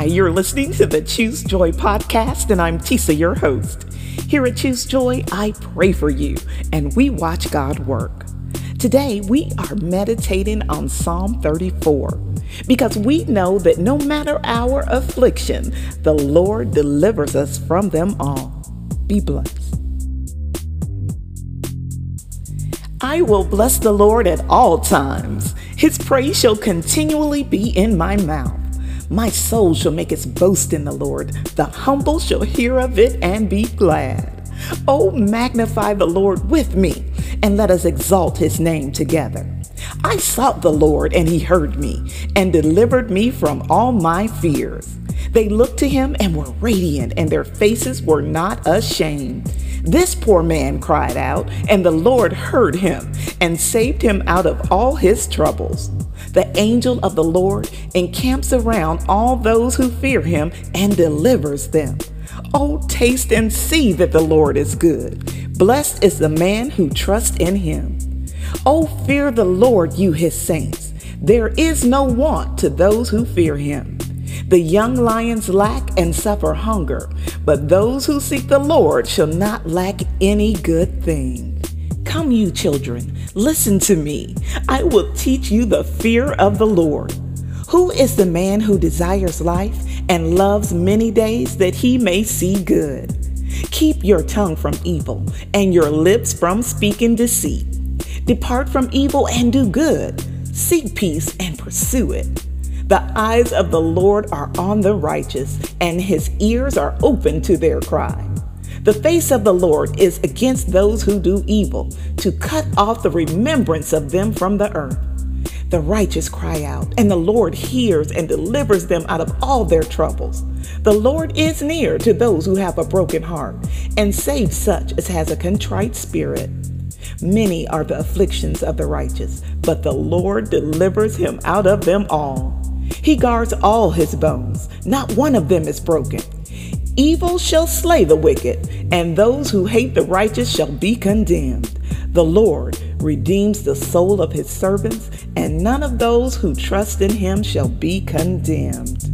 Hi, you're listening to the Choose Joy podcast, and I'm Tisa, your host. Here at Choose Joy, I pray for you, and we watch God work. Today, we are meditating on Psalm 34 because we know that no matter our affliction, the Lord delivers us from them all. Be blessed. I will bless the Lord at all times. His praise shall continually be in my mouth. My soul shall make its boast in the Lord. The humble shall hear of it and be glad. Oh, magnify the Lord with me, and let us exalt his name together. I sought the Lord, and he heard me, and delivered me from all my fears. They looked to him and were radiant, and their faces were not ashamed. This poor man cried out, and the Lord heard him and saved him out of all his troubles. The angel of the Lord encamps around all those who fear him and delivers them. Oh, taste and see that the Lord is good. Blessed is the man who trusts in him. Oh, fear the Lord, you his saints. There is no want to those who fear him. The young lions lack and suffer hunger, but those who seek the Lord shall not lack any good thing. Come, you children, listen to me. I will teach you the fear of the Lord. Who is the man who desires life and loves many days that he may see good? Keep your tongue from evil and your lips from speaking deceit. Depart from evil and do good. Seek peace and pursue it. The eyes of the Lord are on the righteous, and his ears are open to their cry. The face of the Lord is against those who do evil, to cut off the remembrance of them from the earth. The righteous cry out, and the Lord hears and delivers them out of all their troubles. The Lord is near to those who have a broken heart, and saves such as has a contrite spirit. Many are the afflictions of the righteous, but the Lord delivers him out of them all. He guards all his bones, not one of them is broken. Evil shall slay the wicked, and those who hate the righteous shall be condemned. The Lord redeems the soul of his servants, and none of those who trust in him shall be condemned.